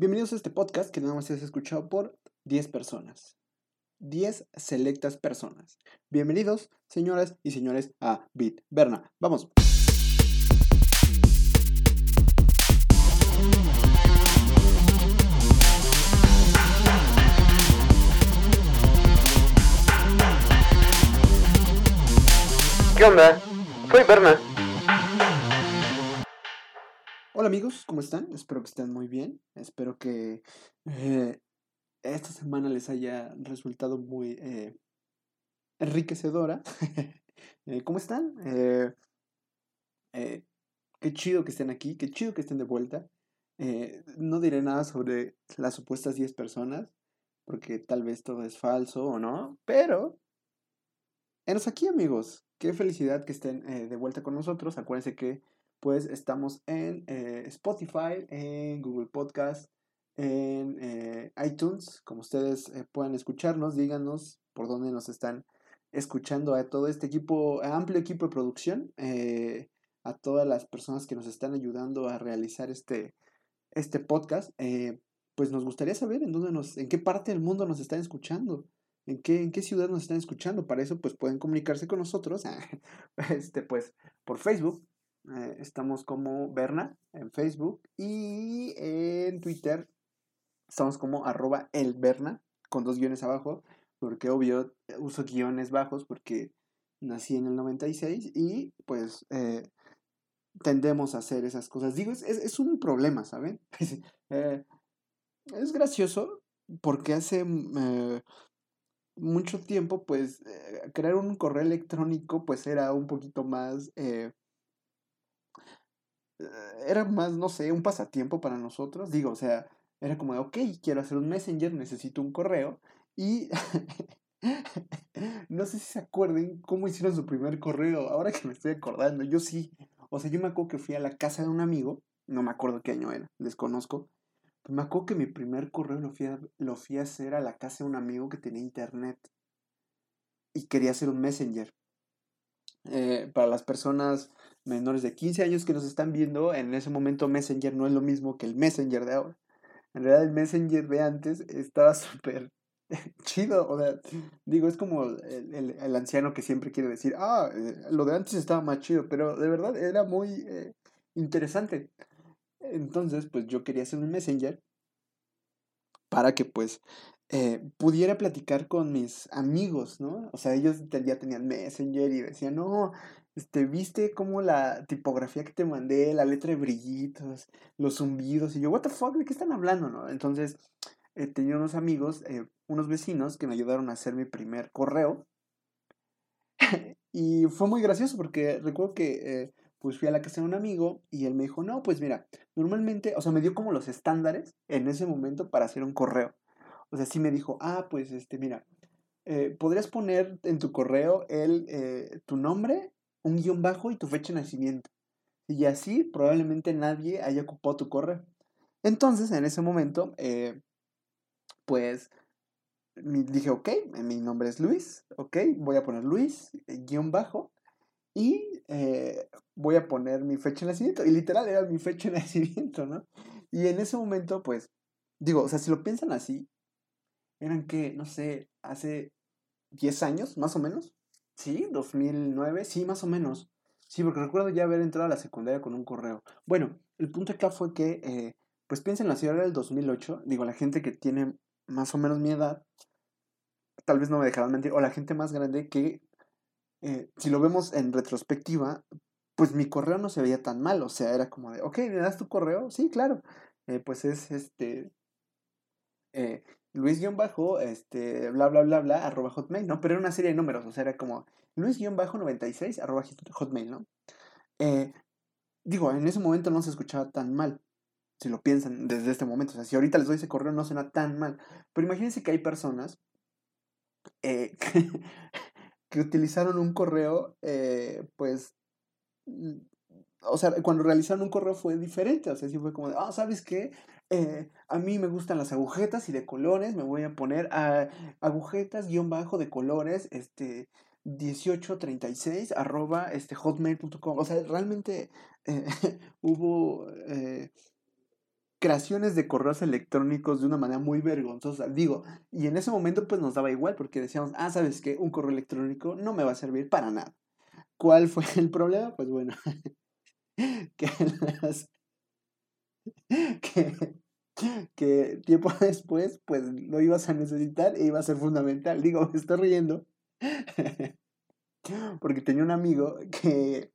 Bienvenidos a este podcast que nada más es escuchado por 10 personas. 10 selectas personas. Bienvenidos, señoras y señores, a Bit Berna. Vamos. ¿Qué onda? Soy Berna. Hola amigos, ¿cómo están? Espero que estén muy bien. Espero que eh, esta semana les haya resultado muy eh, enriquecedora. Eh, ¿Cómo están? Qué chido que estén aquí, qué chido que estén de vuelta. No diré nada sobre las supuestas 10 personas, porque tal vez todo es falso o no, pero... Enos aquí amigos, qué felicidad que estén de vuelta con nosotros. Acuérdense que pues estamos en eh, Spotify, en Google Podcast, en eh, iTunes. Como ustedes eh, puedan escucharnos, díganos por dónde nos están escuchando a todo este equipo, amplio equipo de producción, a todas las personas que nos están ayudando a realizar este, este podcast. pues nos gustaría saber en dónde nos, en qué parte del mundo nos están escuchando. ¿En qué, ¿En qué ciudad nos están escuchando? Para eso, pues pueden comunicarse con nosotros. este, pues, por Facebook. Eh, estamos como Berna en Facebook. Y en Twitter estamos como arroba elberna, con dos guiones abajo. Porque obvio uso guiones bajos porque nací en el 96 y pues eh, tendemos a hacer esas cosas. Digo, es, es, un problema, ¿saben? Eh, es gracioso porque hace mm, mucho tiempo, pues, crear un correo electrónico, pues, era un poquito más, era más, no sé, un pasatiempo para nosotros. Digo, o sea, era como de, ok, quiero hacer un messenger, necesito un correo. Y no sé si se acuerden cómo hicieron su primer correo. Ahora que me estoy acordando, yo sí. O sea, yo me acuerdo que fui a la casa de un amigo, no me acuerdo qué año era, desconozco. Pero me acuerdo que mi primer correo lo fui a, lo fui a hacer a la casa de un amigo que tenía internet y quería hacer un messenger. Eh, para las personas menores de 15 años que nos están viendo, en ese momento Messenger no es lo mismo que el Messenger de ahora. En realidad el Messenger de antes estaba súper chido. O sea, digo, es como el, el- el anciano que siempre quiere decir, ah, eh, lo de antes estaba más chido, pero de verdad era muy eh, interesante. Entonces, pues yo quería hacer un Messenger para que pues eh, pudiera platicar con mis amigos, ¿no? O sea, ellos ya tenían Messenger y decían, no, este, ¿viste cómo la tipografía que te mandé, la letra de brillitos, los zumbidos? Y yo, what the fuck, ¿de qué están hablando, no? Entonces, eh, tenía unos amigos, eh, unos vecinos que me ayudaron a hacer mi primer correo. Y fue muy gracioso porque recuerdo que eh, pues fui a la casa de un amigo y él me dijo, no, pues mira, normalmente, o sea, me dio como los estándares en ese momento para hacer un correo. O sea, sí me dijo, ah, pues este, mira, eh, podrías poner en tu correo el, eh, tu nombre, un guion bajo y tu fecha de nacimiento. Y así probablemente nadie haya ocupado tu correo. Entonces, en ese momento, eh, pues dije, ok, mi nombre es Luis, ok, voy a poner Luis, guion bajo, y voy a poner mi fecha de nacimiento. Y literal era mi fecha de nacimiento, ¿no? Y en ese momento, pues, digo, o sea, si lo piensan así, eran que, no sé, hace 10 años, más o menos. Sí, 2009, sí, más o menos. Sí, porque recuerdo ya haber entrado a la secundaria con un correo. Bueno, el punto acá fue que, eh, pues piensen así, era el 2008. Digo, la gente que tiene más o menos mi edad, tal vez no me dejarán mentir, o la gente más grande que, eh, si lo vemos en retrospectiva, pues mi correo no se veía tan mal. O sea, era como de, ok, ¿me das tu correo? Sí, claro. Eh, pues es este, eh, Luis-bajo, este, bla, bla, bla, bla, arroba hotmail, ¿no? Pero era una serie de números, o sea, era como Luis-96, arroba hot- hotmail, ¿no? Eh, digo, en ese momento no se escuchaba tan mal, si lo piensan desde este momento, o sea, si ahorita les doy ese correo no suena tan mal, pero imagínense que hay personas eh, que, utilizaron un correo, eh, pues, mm, o sea, cuando realizaron un correo fue diferente, o sea, sí fue como ah, ¿sabes qué? Eh, a mí me gustan las agujetas y de colores, me voy a poner a agujetas guion bajo de colores, este, 1836 arroba este, hotmail.com. O sea, realmente eh, hubo eh, creaciones de correos electrónicos de una manera muy vergonzosa. Digo, y en ese momento pues nos daba igual porque decíamos, ah, ¿sabes qué? Un correo electrónico no me va a servir para nada. ¿Cuál fue el problema? Pues bueno, que, que, que tiempo después pues lo ibas a necesitar e iba a ser fundamental. Digo, me estoy riendo porque tenía un amigo que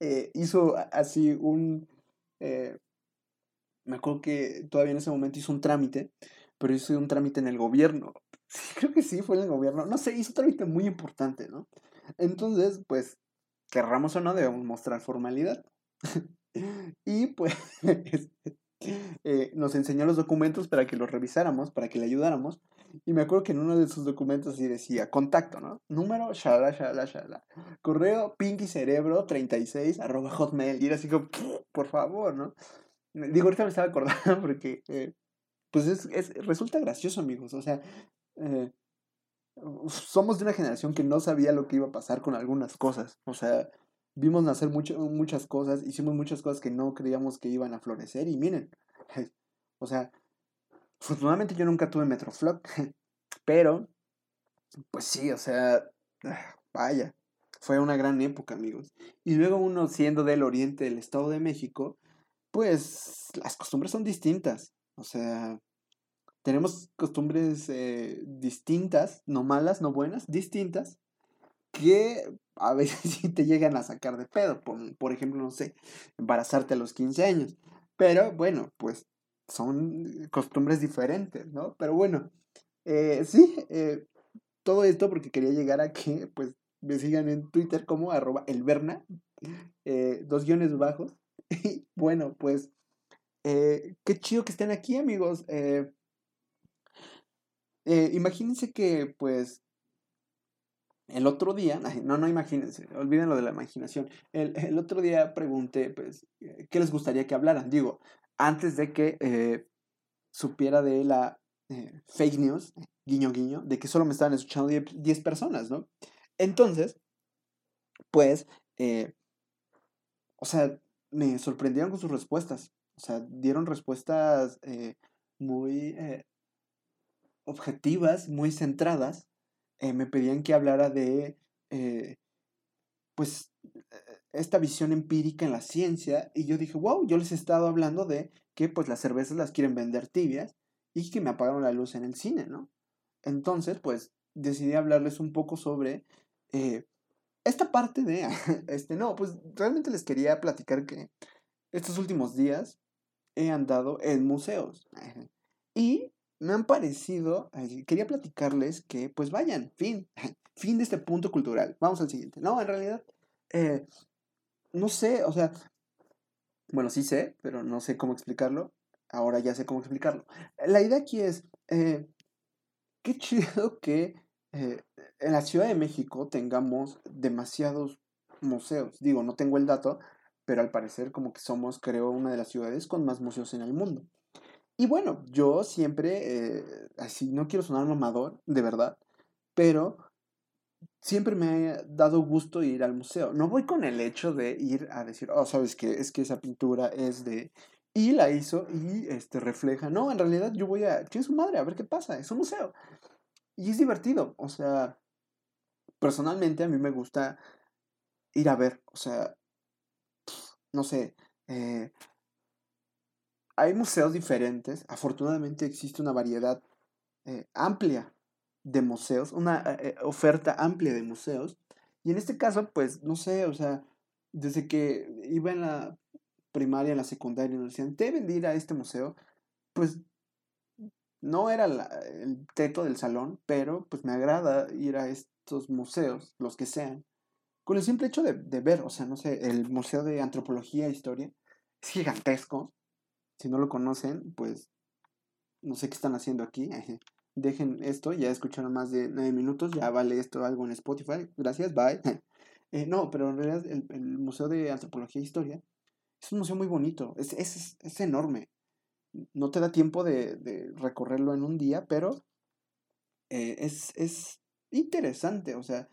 eh, hizo así un... Eh, me acuerdo que todavía en ese momento hizo un trámite, pero hizo un trámite en el gobierno. creo que sí, fue en el gobierno. No sé, hizo un trámite muy importante, ¿no? Entonces, pues, querramos o no, debemos mostrar formalidad. Y pues eh, nos enseñó los documentos para que los revisáramos, para que le ayudáramos. Y me acuerdo que en uno de sus documentos así decía, contacto, ¿no? Número, shalala, shalala, shalala. Correo pinkycerebro36 arroba hotmail. Y era así como, por favor, ¿no? Digo, ahorita me estaba acordando porque, eh, pues es, es, resulta gracioso, amigos. O sea, eh, somos de una generación que no sabía lo que iba a pasar con algunas cosas. O sea, vimos nacer mucho, muchas cosas, hicimos muchas cosas que no creíamos que iban a florecer y miren. O sea, afortunadamente yo nunca tuve Metroflop, pero, pues sí, o sea, vaya, fue una gran época, amigos. Y luego uno siendo del oriente del Estado de México, pues las costumbres son distintas. O sea, tenemos costumbres eh, distintas, no malas, no buenas, distintas, que a veces sí te llegan a sacar de pedo. Por, por ejemplo, no sé, embarazarte a los 15 años. Pero bueno, pues son costumbres diferentes, ¿no? Pero bueno, eh, sí, eh, todo esto porque quería llegar a que pues me sigan en Twitter como arroba elberna, dos guiones bajos, y bueno, pues, eh, qué chido que estén aquí, amigos. Eh, eh, imagínense que, pues, el otro día, no, no imagínense, olviden lo de la imaginación. El, otro día pregunté, pues, ¿qué les gustaría que hablaran? Digo, antes de que supiera de la fake news, guiño guiño, de que solo me estaban escuchando 10 personas, ¿no? Entonces, pues, o sea, me sorprendieron con sus respuestas. O sea, dieron respuestas eh, muy eh, objetivas, muy centradas. Eh, me pedían que hablara de, pues, esta visión empírica en la ciencia. Y yo dije, wow, yo les he estado hablando de que, pues, las cervezas las quieren vender tibias y que me apagaron la luz en el cine, ¿no? Entonces, pues, decidí hablarles un poco sobre esta parte de, este, no, pues realmente les quería platicar que estos últimos días he andado en museos y me han parecido, quería platicarles que pues vayan, fin, fin de este punto cultural. Vamos al siguiente. No, en realidad, eh, no sé, o sea, bueno, sí sé, pero no sé cómo explicarlo. Ahora ya sé cómo explicarlo. La idea aquí es, eh, qué chido que eh, en la Ciudad de México tengamos demasiados museos. Digo, no tengo el dato, pero al parecer como que somos, creo, una de las ciudades con más museos en el mundo. Y bueno, yo siempre, eh, así, no quiero sonar mamador, de verdad, pero siempre me ha dado gusto ir al museo. No voy con el hecho de ir a decir, oh, sabes que es que esa pintura es de... Y la hizo y este, refleja. No, en realidad yo voy a... ¿Quién es su madre? A ver qué pasa. Es un museo. Y es divertido, o sea, personalmente a mí me gusta ir a ver, o sea, no sé, eh, hay museos diferentes, afortunadamente existe una variedad eh, amplia de museos, una eh, oferta amplia de museos, y en este caso, pues, no sé, o sea, desde que iba en la primaria, en la secundaria, nos decían, deben ir a este museo, pues no era el teto del salón, pero pues me agrada ir a estos museos, los que sean, con el simple hecho de, ver, o sea, no sé, el Museo de Antropología e Historia es gigantesco. Si no lo conocen, pues no sé qué están haciendo aquí. Dejen esto, ya escucharon más de nueve minutos, ya vale esto algo en Spotify. Gracias, bye. Eh, no, pero en realidad el, Museo de Antropología e Historia es un museo muy bonito, es, es, es enorme no te da tiempo de, recorrerlo en un día, pero eh, es, interesante, o sea,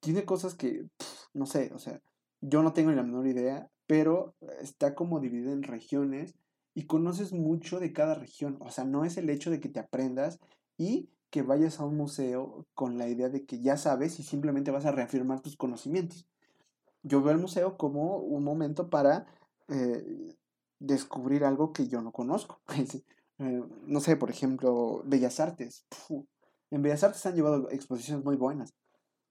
tiene cosas que, no sé, o sea, yo no tengo ni la menor idea, pero está como dividido en regiones y conoces mucho de cada región. O sea, no es el hecho de que te aprendas y que vayas a un museo con la idea de que ya sabes y simplemente vas a reafirmar tus conocimientos. Yo veo el museo como un momento para eh, descubrir algo que yo no conozco. Eh, no sé, por ejemplo, Bellas Artes. En Bellas Artes han llevado exposiciones muy buenas.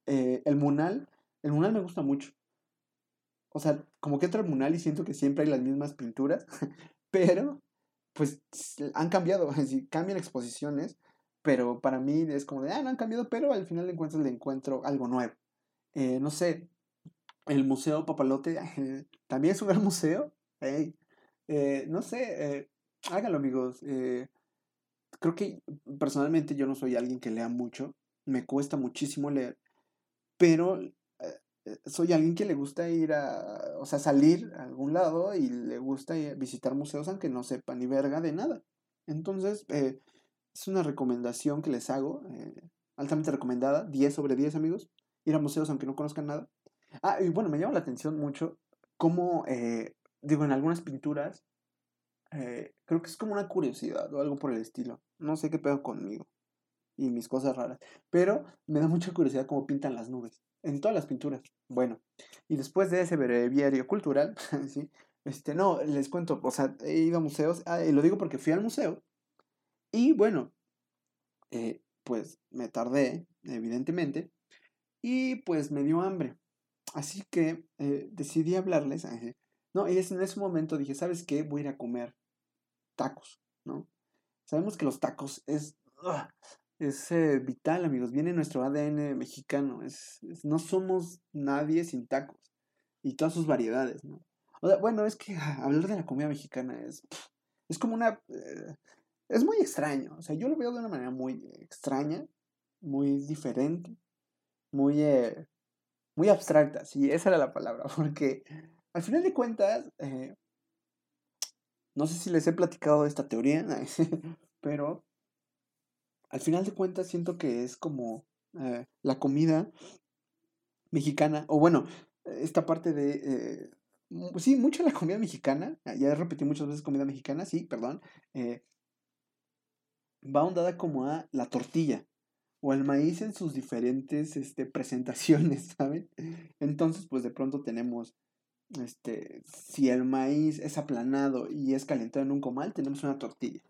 Eh, el Munal, el Munal me gusta mucho. O sea, como que entra el Munal y siento que siempre hay las mismas pinturas, pero pues han cambiado, cambian exposiciones, pero para mí es como de, ah, no han cambiado, pero al final de encuentro le encuentro algo nuevo. Eh, no sé, el Museo Papalote también es un gran museo. Eh, no sé, eh, háganlo amigos. creo que personalmente yo no soy alguien que lea mucho, me cuesta muchísimo leer, pero soy alguien que le gusta ir a, o sea, salir a algún lado y le gusta visitar museos aunque no sepa ni verga de nada. Entonces, eh, es una recomendación que les hago, eh, altamente recomendada, 10 sobre 10 amigos, ir a museos aunque no conozcan nada. Ah, y bueno, me llama la atención mucho cómo, eh, digo, en algunas pinturas, creo que es como una curiosidad o algo por el estilo. No sé qué pedo conmigo y mis cosas raras, pero me da mucha curiosidad cómo pintan las nubes en todas las pinturas. Bueno, y después de ese breviario cultural, ¿sí? este, no, les cuento, o sea, he ido a museos, ah, y lo digo porque fui al museo, y bueno, eh, pues me tardé, evidentemente, y pues me dio hambre. Así que eh, decidí hablarles. no, y en ese momento dije, ¿sabes qué? Voy a ir a comer tacos, ¿no? Sabemos que los tacos es es eh, vital, amigos. Viene nuestro ADN mexicano. Es, no somos nadie sin tacos. Y todas sus variedades, ¿no? bueno, es que ah, hablar de la comida mexicana es, es como una... Eh, es muy extraño. O sea, yo lo veo de una manera muy extraña, muy diferente, muy, eh, muy abstracta. Sí, esa era la palabra. Porque al final de cuentas, no sé si les he platicado de esta teoría, pero al final de cuentas siento que es como eh, la comida mexicana, o bueno, esta parte de... Eh, sí, mucha la comida mexicana, ah, ya repetí muchas veces comida mexicana, sí, perdón, eh, va ondada como a la tortilla o al maíz en sus diferentes este, presentaciones, ¿saben? Entonces, pues de pronto tenemos, este, si el maíz es aplanado y es calentado en un comal, tenemos una tortilla.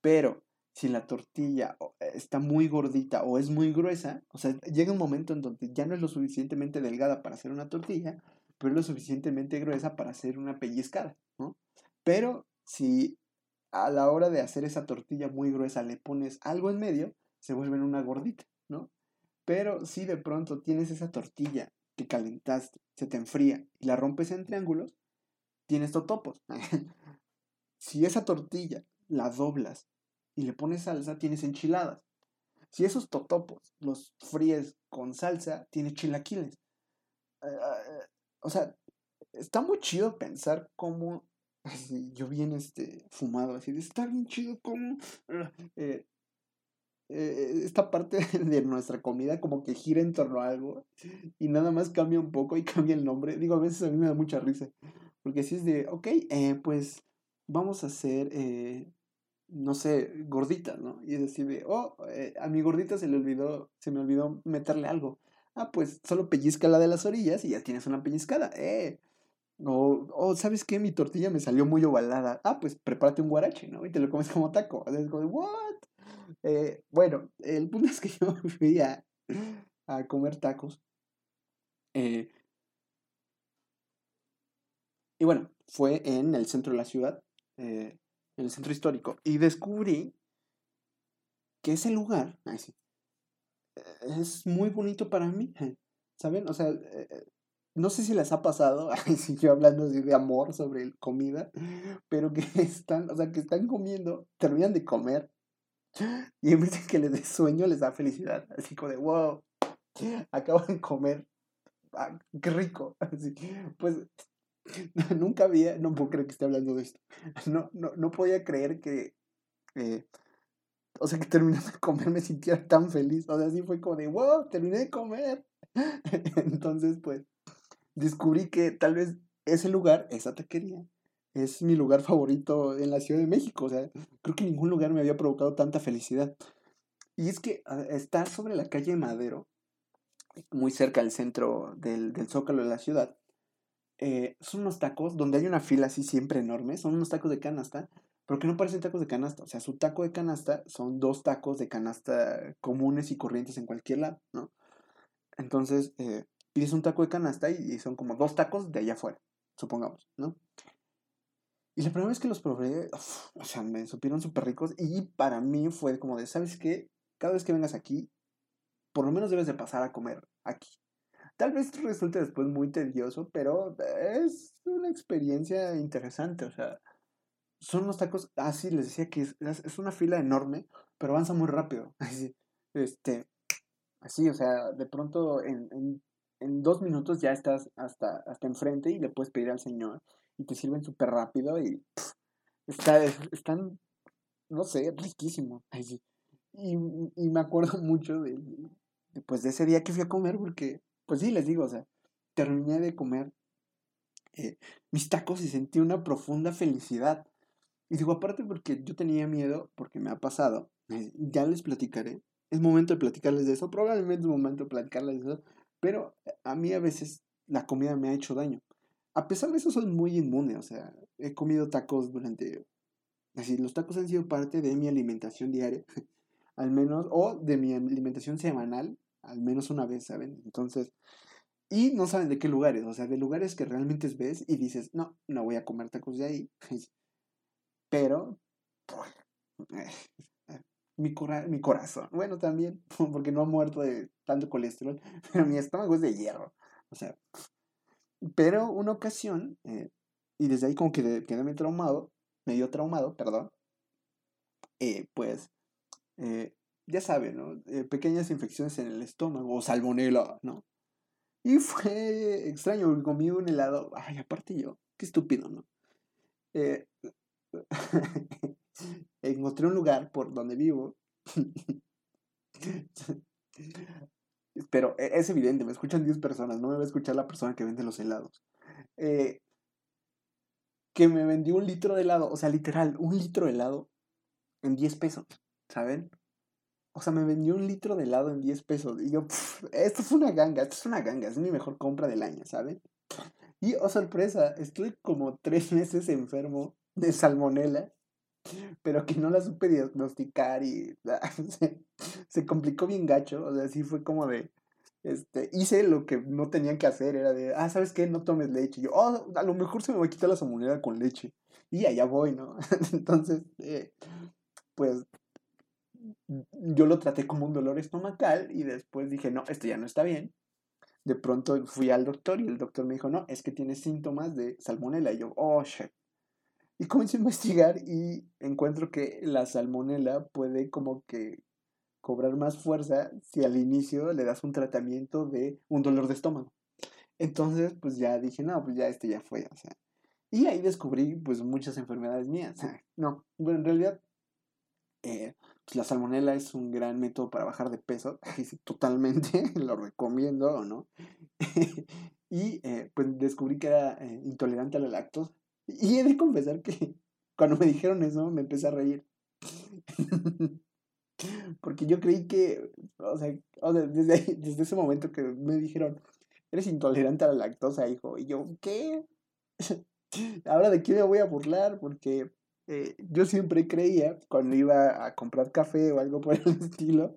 Pero si la tortilla está muy gordita o es muy gruesa, o sea, llega un momento en donde ya no es lo suficientemente delgada para hacer una tortilla, pero es lo suficientemente gruesa para hacer una pellizcada, ¿no? Pero si a la hora de hacer esa tortilla muy gruesa le pones algo en medio, se vuelve una gordita, ¿no? Pero si de pronto tienes esa tortilla que calentaste, se te enfría y la rompes en triángulos, tienes totopos. si esa tortilla la doblas y le pones salsa, tienes enchiladas. Si esos totopos los fríes con salsa, tienes chilaquiles. Eh, eh, o sea, está muy chido pensar cómo. yo bien este, fumado, así de está bien chido cómo. Eh, esta parte de nuestra comida como que gira en torno a algo y nada más cambia un poco y cambia el nombre. Digo, a veces a mí me da mucha risa. Porque si es de, ok, pues vamos a hacer no sé, gordita, ¿no? Y decide, oh, eh, a mi gordita se le olvidó, se me olvidó meterle algo. Ah, pues solo pellizca la de las orillas y ya tienes una pellizcada, eh. O, oh, ¿sabes qué? Mi tortilla me salió muy ovalada. Ah, pues prepárate un guarache, ¿no? Y te lo comes como taco. Como, ¿what? Eh, bueno, el punto es que yo fui a, a comer tacos. Eh, y bueno, fue en el centro de la ciudad. Eh, en el centro histórico, y descubrí que ese lugar es muy bonito para mí, ¿saben? O sea, eh, eh, no sé si les ha pasado, si yo hablando de amor sobre comida, pero que están, o sea, que están comiendo, terminan de comer, y en vez de que les dé sueño, les da felicidad, así como de, wow, acaban de comer, ah, qué rico, así, pues Nunca había, no puedo creer que esté hablando de esto. No, no, no podía creer que, eh, o sea, que terminando de comer me sintiera tan feliz. O sea, así fue como de, wow, terminé de comer. Entonces, pues, descubrí que tal vez ese lugar, esa taquería, es mi lugar favorito en la Ciudad de México. O sea, creo que ningún lugar me había provocado tanta felicidad. Y es que ah, estar sobre la calle Madero, muy cerca del centro del, del zócalo de la ciudad, eh, son unos tacos donde hay una fila así siempre enorme, son unos tacos de canasta, pero que no parecen tacos de canasta. O sea, su taco de canasta son dos tacos de canasta comunes y corrientes en cualquier lado, ¿no? Entonces, eh, pides un taco de canasta y, son como dos tacos de allá afuera, supongamos, ¿no? Y la primera vez que los probé, o sea, me supieron súper ricos y para mí fue como de, ¿sabes qué? Cada vez que vengas aquí, por lo menos debes de pasar a comer aquí. Tal vez resulte después muy tedioso, pero es una experiencia interesante. O sea, son unos tacos, ah, les decía que es, una fila enorme, pero avanza muy rápido. Este, así, o sea, de pronto en, dos minutos ya estás hasta, hasta enfrente y le puedes pedir al señor y te sirven súper rápido y está, están, no sé, riquísimos. Y, y me acuerdo mucho de, de, pues, de ese día que fui a comer porque pues sí, les digo, o sea, terminé de comer eh, mis tacos y sentí una profunda felicidad. Y digo, aparte porque yo tenía miedo, porque me ha pasado, eh, ya les platicaré. Es momento de platicarles de eso, probablemente es momento de platicarles de eso, pero a mí a veces la comida me ha hecho daño. A pesar de eso soy muy inmune, o sea, he comido tacos durante... Así, los tacos han sido parte de mi alimentación diaria, al menos, o de mi alimentación semanal, al menos una vez, ¿saben? Entonces, y no saben de qué lugares, o sea, de lugares que realmente ves y dices, no, no voy a comer tacos de ahí. Pero, mi, mi corazón, bueno, también, porque no ha muerto de tanto colesterol, pero mi estómago es de hierro. O sea, pero una ocasión, eh, y desde ahí como que quedé traumado, medio traumado, perdón, eh, pues eh, ya saben, ¿no? Eh, pequeñas infecciones en el estómago o salmonela, ¿no? Y fue extraño, comí un helado, ay, aparte yo, qué estúpido, ¿no? Eh, encontré un lugar por donde vivo. Pero e, es evidente, me escuchan 10 personas, no me va a escuchar la persona que vende los helados. Eh, que me vendió un litro de helado, o sea, literal, un litro de helado en 10 pesos, ¿saben? O sea, me vendió un litro de helado en 10 pesos. Y yo, esto es una ganga, esto es una ganga, es mi mejor compra del año, ¿saben? Y, oh sorpresa, estoy como tres meses enfermo de salmonela, pero que no la supe diagnosticar y se, complicó bien gacho. O sea, sí fue como de, este, hice lo que no tenía que hacer, era de, ah, ¿sabes qué? No tomes leche. Y yo, oh, a lo mejor se me va a quitar la salmonela con leche. Y allá voy, ¿no? Entonces, eh, pues yo lo traté como un dolor estomacal y después dije, no, esto ya no está bien. De pronto fui al doctor y el doctor me dijo, no, es que tienes síntomas de salmonela. Y yo, oh, shit. Y comencé a investigar y encuentro que la salmonela puede como que cobrar más fuerza si al inicio le das un tratamiento de un dolor de estómago. Entonces, pues ya dije, no, pues ya este ya fue, o sea. Y ahí descubrí, pues, muchas enfermedades mías. No, bueno, en realidad, eh, la salmonela es un gran método para bajar de peso, totalmente, lo recomiendo, ¿no? y eh, pues descubrí que era eh, intolerante a la lactosa. Y he de confesar que cuando me dijeron eso me empecé a reír. Porque yo creí que, o sea, desde, desde ese momento que me dijeron, eres intolerante a la lactosa, hijo. Y yo, ¿qué? Ahora de qué me voy a burlar, porque eh, yo siempre creía, cuando iba a comprar café o algo por el estilo,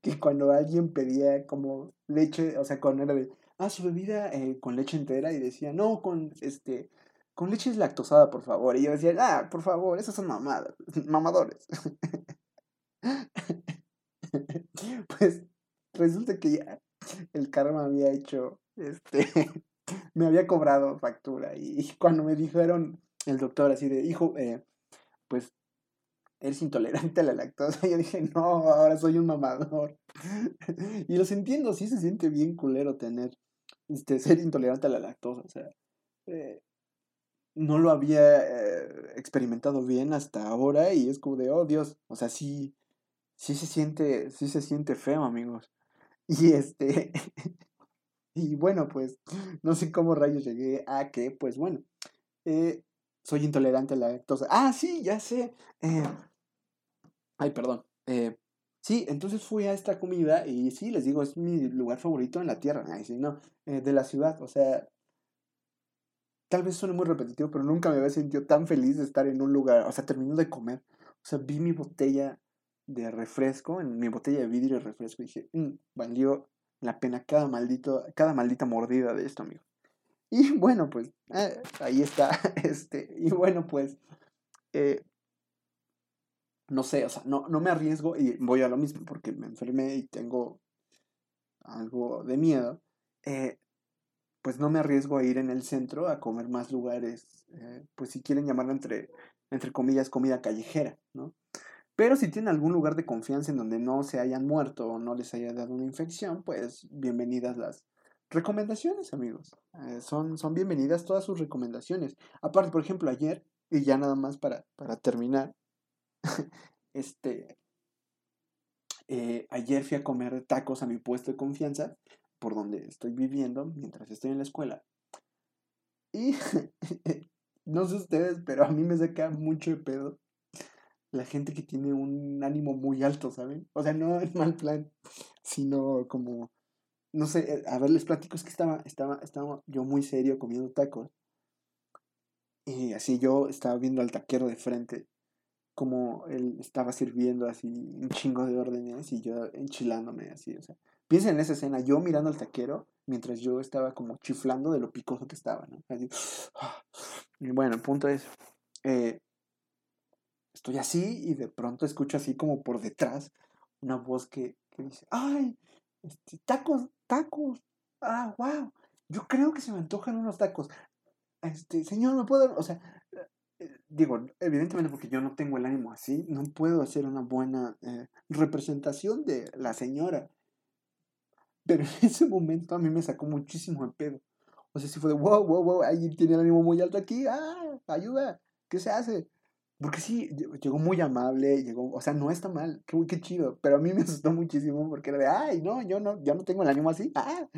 que cuando alguien pedía como leche, o sea, cuando era de, ah, su bebida eh, con leche entera, y decía, no, con este, con leche lactosada, por favor. Y yo decía, ah, por favor, esas son mamadas, mamadores. pues resulta que ya el karma había hecho, este, me había cobrado factura. Y cuando me dijeron, el doctor así de, hijo, eh, pues eres intolerante a la lactosa. Yo dije, no, ahora soy un mamador. y los entiendo, sí se siente bien culero tener, este, ser intolerante a la lactosa. O sea, eh, no lo había eh, experimentado bien hasta ahora y es como de, oh Dios, o sea, sí, sí se siente, sí se siente feo, amigos. Y este, y bueno, pues, no sé cómo rayos llegué a que, pues bueno, Eh, soy intolerante a la lactosa. Ah, sí, ya sé. Eh, ay, perdón. Eh, sí, entonces fui a esta comida y sí, les digo, es mi lugar favorito en la tierra. Ay, sí, no, eh, de la ciudad. O sea, tal vez suene muy repetitivo, pero nunca me había sentido tan feliz de estar en un lugar. O sea, terminando de comer. O sea, vi mi botella de refresco, en mi botella de vidrio de refresco, y dije, "Mm, valió la pena cada maldito, cada maldita mordida de esto, amigo. Y bueno, pues, eh, ahí está, este, y bueno, pues, eh, no sé, o sea, no, no me arriesgo y voy a lo mismo porque me enfermé y tengo algo de miedo, eh, pues no me arriesgo a ir en el centro a comer más lugares, eh, pues si quieren llamarlo entre, entre comillas, comida callejera, ¿no? Pero si tienen algún lugar de confianza en donde no se hayan muerto o no les haya dado una infección, pues bienvenidas las recomendaciones, amigos. Eh, son, son bienvenidas todas sus recomendaciones. Aparte, por ejemplo, ayer, y ya nada más para, para terminar, este, eh, ayer fui a comer tacos a mi puesto de confianza, por donde estoy viviendo mientras estoy en la escuela. Y no sé ustedes, pero a mí me saca mucho de pedo la gente que tiene un ánimo muy alto, ¿saben? O sea, no en mal plan, sino como, no sé, eh, a ver, les platico, es que estaba, estaba, estaba yo muy serio comiendo tacos. Y así yo estaba viendo al taquero de frente, como él estaba sirviendo así un chingo de órdenes y yo enchilándome así, o sea. Piensen en esa escena, yo mirando al taquero mientras yo estaba como chiflando de lo picoso que estaba, ¿no? Y bueno, el punto es, eh, estoy así y de pronto escucho así como por detrás una voz que, que dice, ay, este, tacos, tacos, ah, wow, yo creo que se me antojan unos tacos. Este, señor, ¿me puedo? O sea, eh, digo, evidentemente porque yo no tengo el ánimo así, no puedo hacer una buena eh, representación de la señora. Pero en ese momento a mí me sacó muchísimo el pedo. O sea, si fue de, wow, wow, wow, alguien tiene el ánimo muy alto aquí, ah, ayuda, ¿qué se hace? Porque sí, lle- llegó muy amable, llegó, o sea, no está mal, qué, qué chido, pero a mí me asustó muchísimo porque era de, ay, no, yo no, yo no tengo el ánimo así, ah.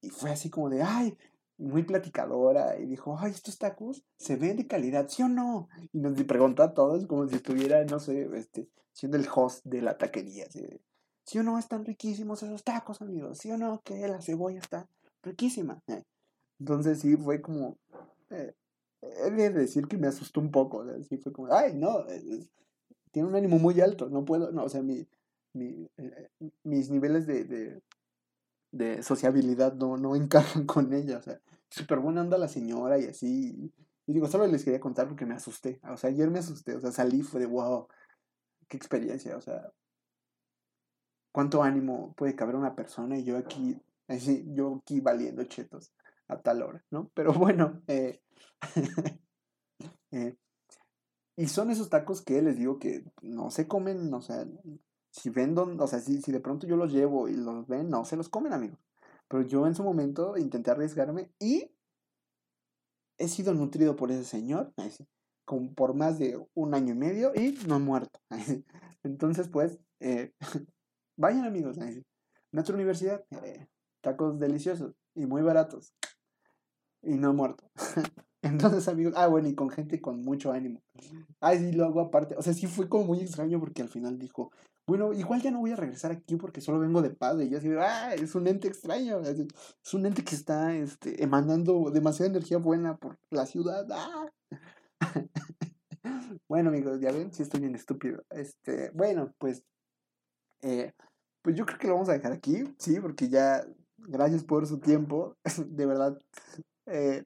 Y fue así como de, ay, muy platicadora, y dijo, ay, estos tacos se ven de calidad, ¿sí o no? Y nos preguntó a todos como si estuviera, no sé, este, siendo el host de la taquería, así de, ¿sí o no están riquísimos esos tacos, amigos? ¿Sí o no que la cebolla está riquísima? Entonces sí, fue como, eh, he de decir que me asustó un poco, o sea, sí fue como, ay, no, tiene un ánimo muy alto, no puedo, no, o sea, mi, mi, eh, mis niveles de, de, de sociabilidad no, no encajan con ella, o sea, súper buena onda la señora y así, y digo, solo les quería contar porque me asusté, o sea, ayer me asusté, o sea, salí, fue de, wow, qué experiencia, o sea, cuánto ánimo puede caber una persona y yo aquí, así, yo aquí valiendo chetos a tal hora, ¿no? Pero bueno, eh, eh, y son esos tacos que les digo que no se comen, o sea, si ven don- o sea, si, de pronto yo los llevo y los ven, no se los comen, amigos. Pero yo en su momento intenté arriesgarme y he sido nutrido por ese señor, con, por más de un año y medio y no he muerto. Entonces, pues, eh, vayan amigos. Nuestra universidad, tacos deliciosos y muy baratos y no muerto. Entonces, amigos, ah, bueno, y con gente con mucho ánimo. Ay, sí, lo hago aparte. O sea, sí fue como muy extraño porque al final dijo, bueno, igual ya no voy a regresar aquí porque solo vengo de paz. Y yo así, ah, es un ente extraño. Es un ente que está este, emanando demasiada energía buena por la ciudad. Ah. bueno, amigos, ya ven, sí estoy bien estúpido. Este, bueno, pues, eh, pues yo creo que lo vamos a dejar aquí, sí, porque ya, gracias por su tiempo. De verdad, eh,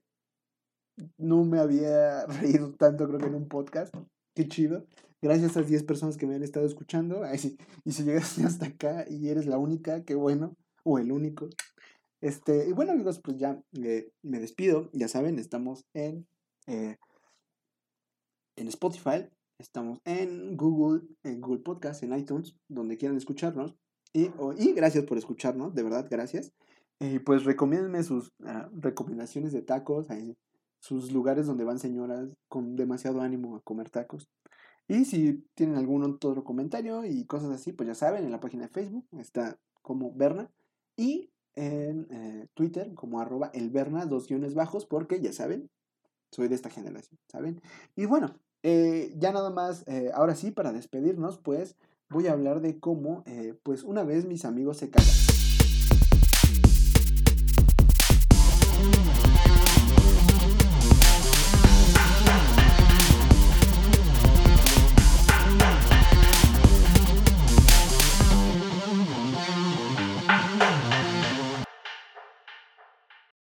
no me había reído tanto, creo que en un podcast. Qué chido. Gracias a esas 10 personas que me han estado escuchando. Y si llegaste hasta acá y eres la única, qué bueno. O el único. Este, y bueno, amigos, pues ya eh, me despido. Ya saben, estamos en, eh, en Spotify. Estamos en Google, en Google Podcast, en iTunes, donde quieran escucharnos. Y, o- y gracias por escucharnos, de verdad, gracias. Y pues recomiéndenme sus ah, recomendaciones de tacos. ahí sus lugares donde van señoras con demasiado ánimo a comer tacos. Y si tienen algún otro comentario y cosas así, pues ya saben, en la página de Facebook está como Berna y en eh, Twitter como arroba el Berna, dos guiones bajos, porque ya saben, soy de esta generación, ¿saben? Y bueno, eh, ya nada más, eh, ahora sí, para despedirnos, pues voy a hablar de cómo, eh, pues una vez mis amigos se casaron.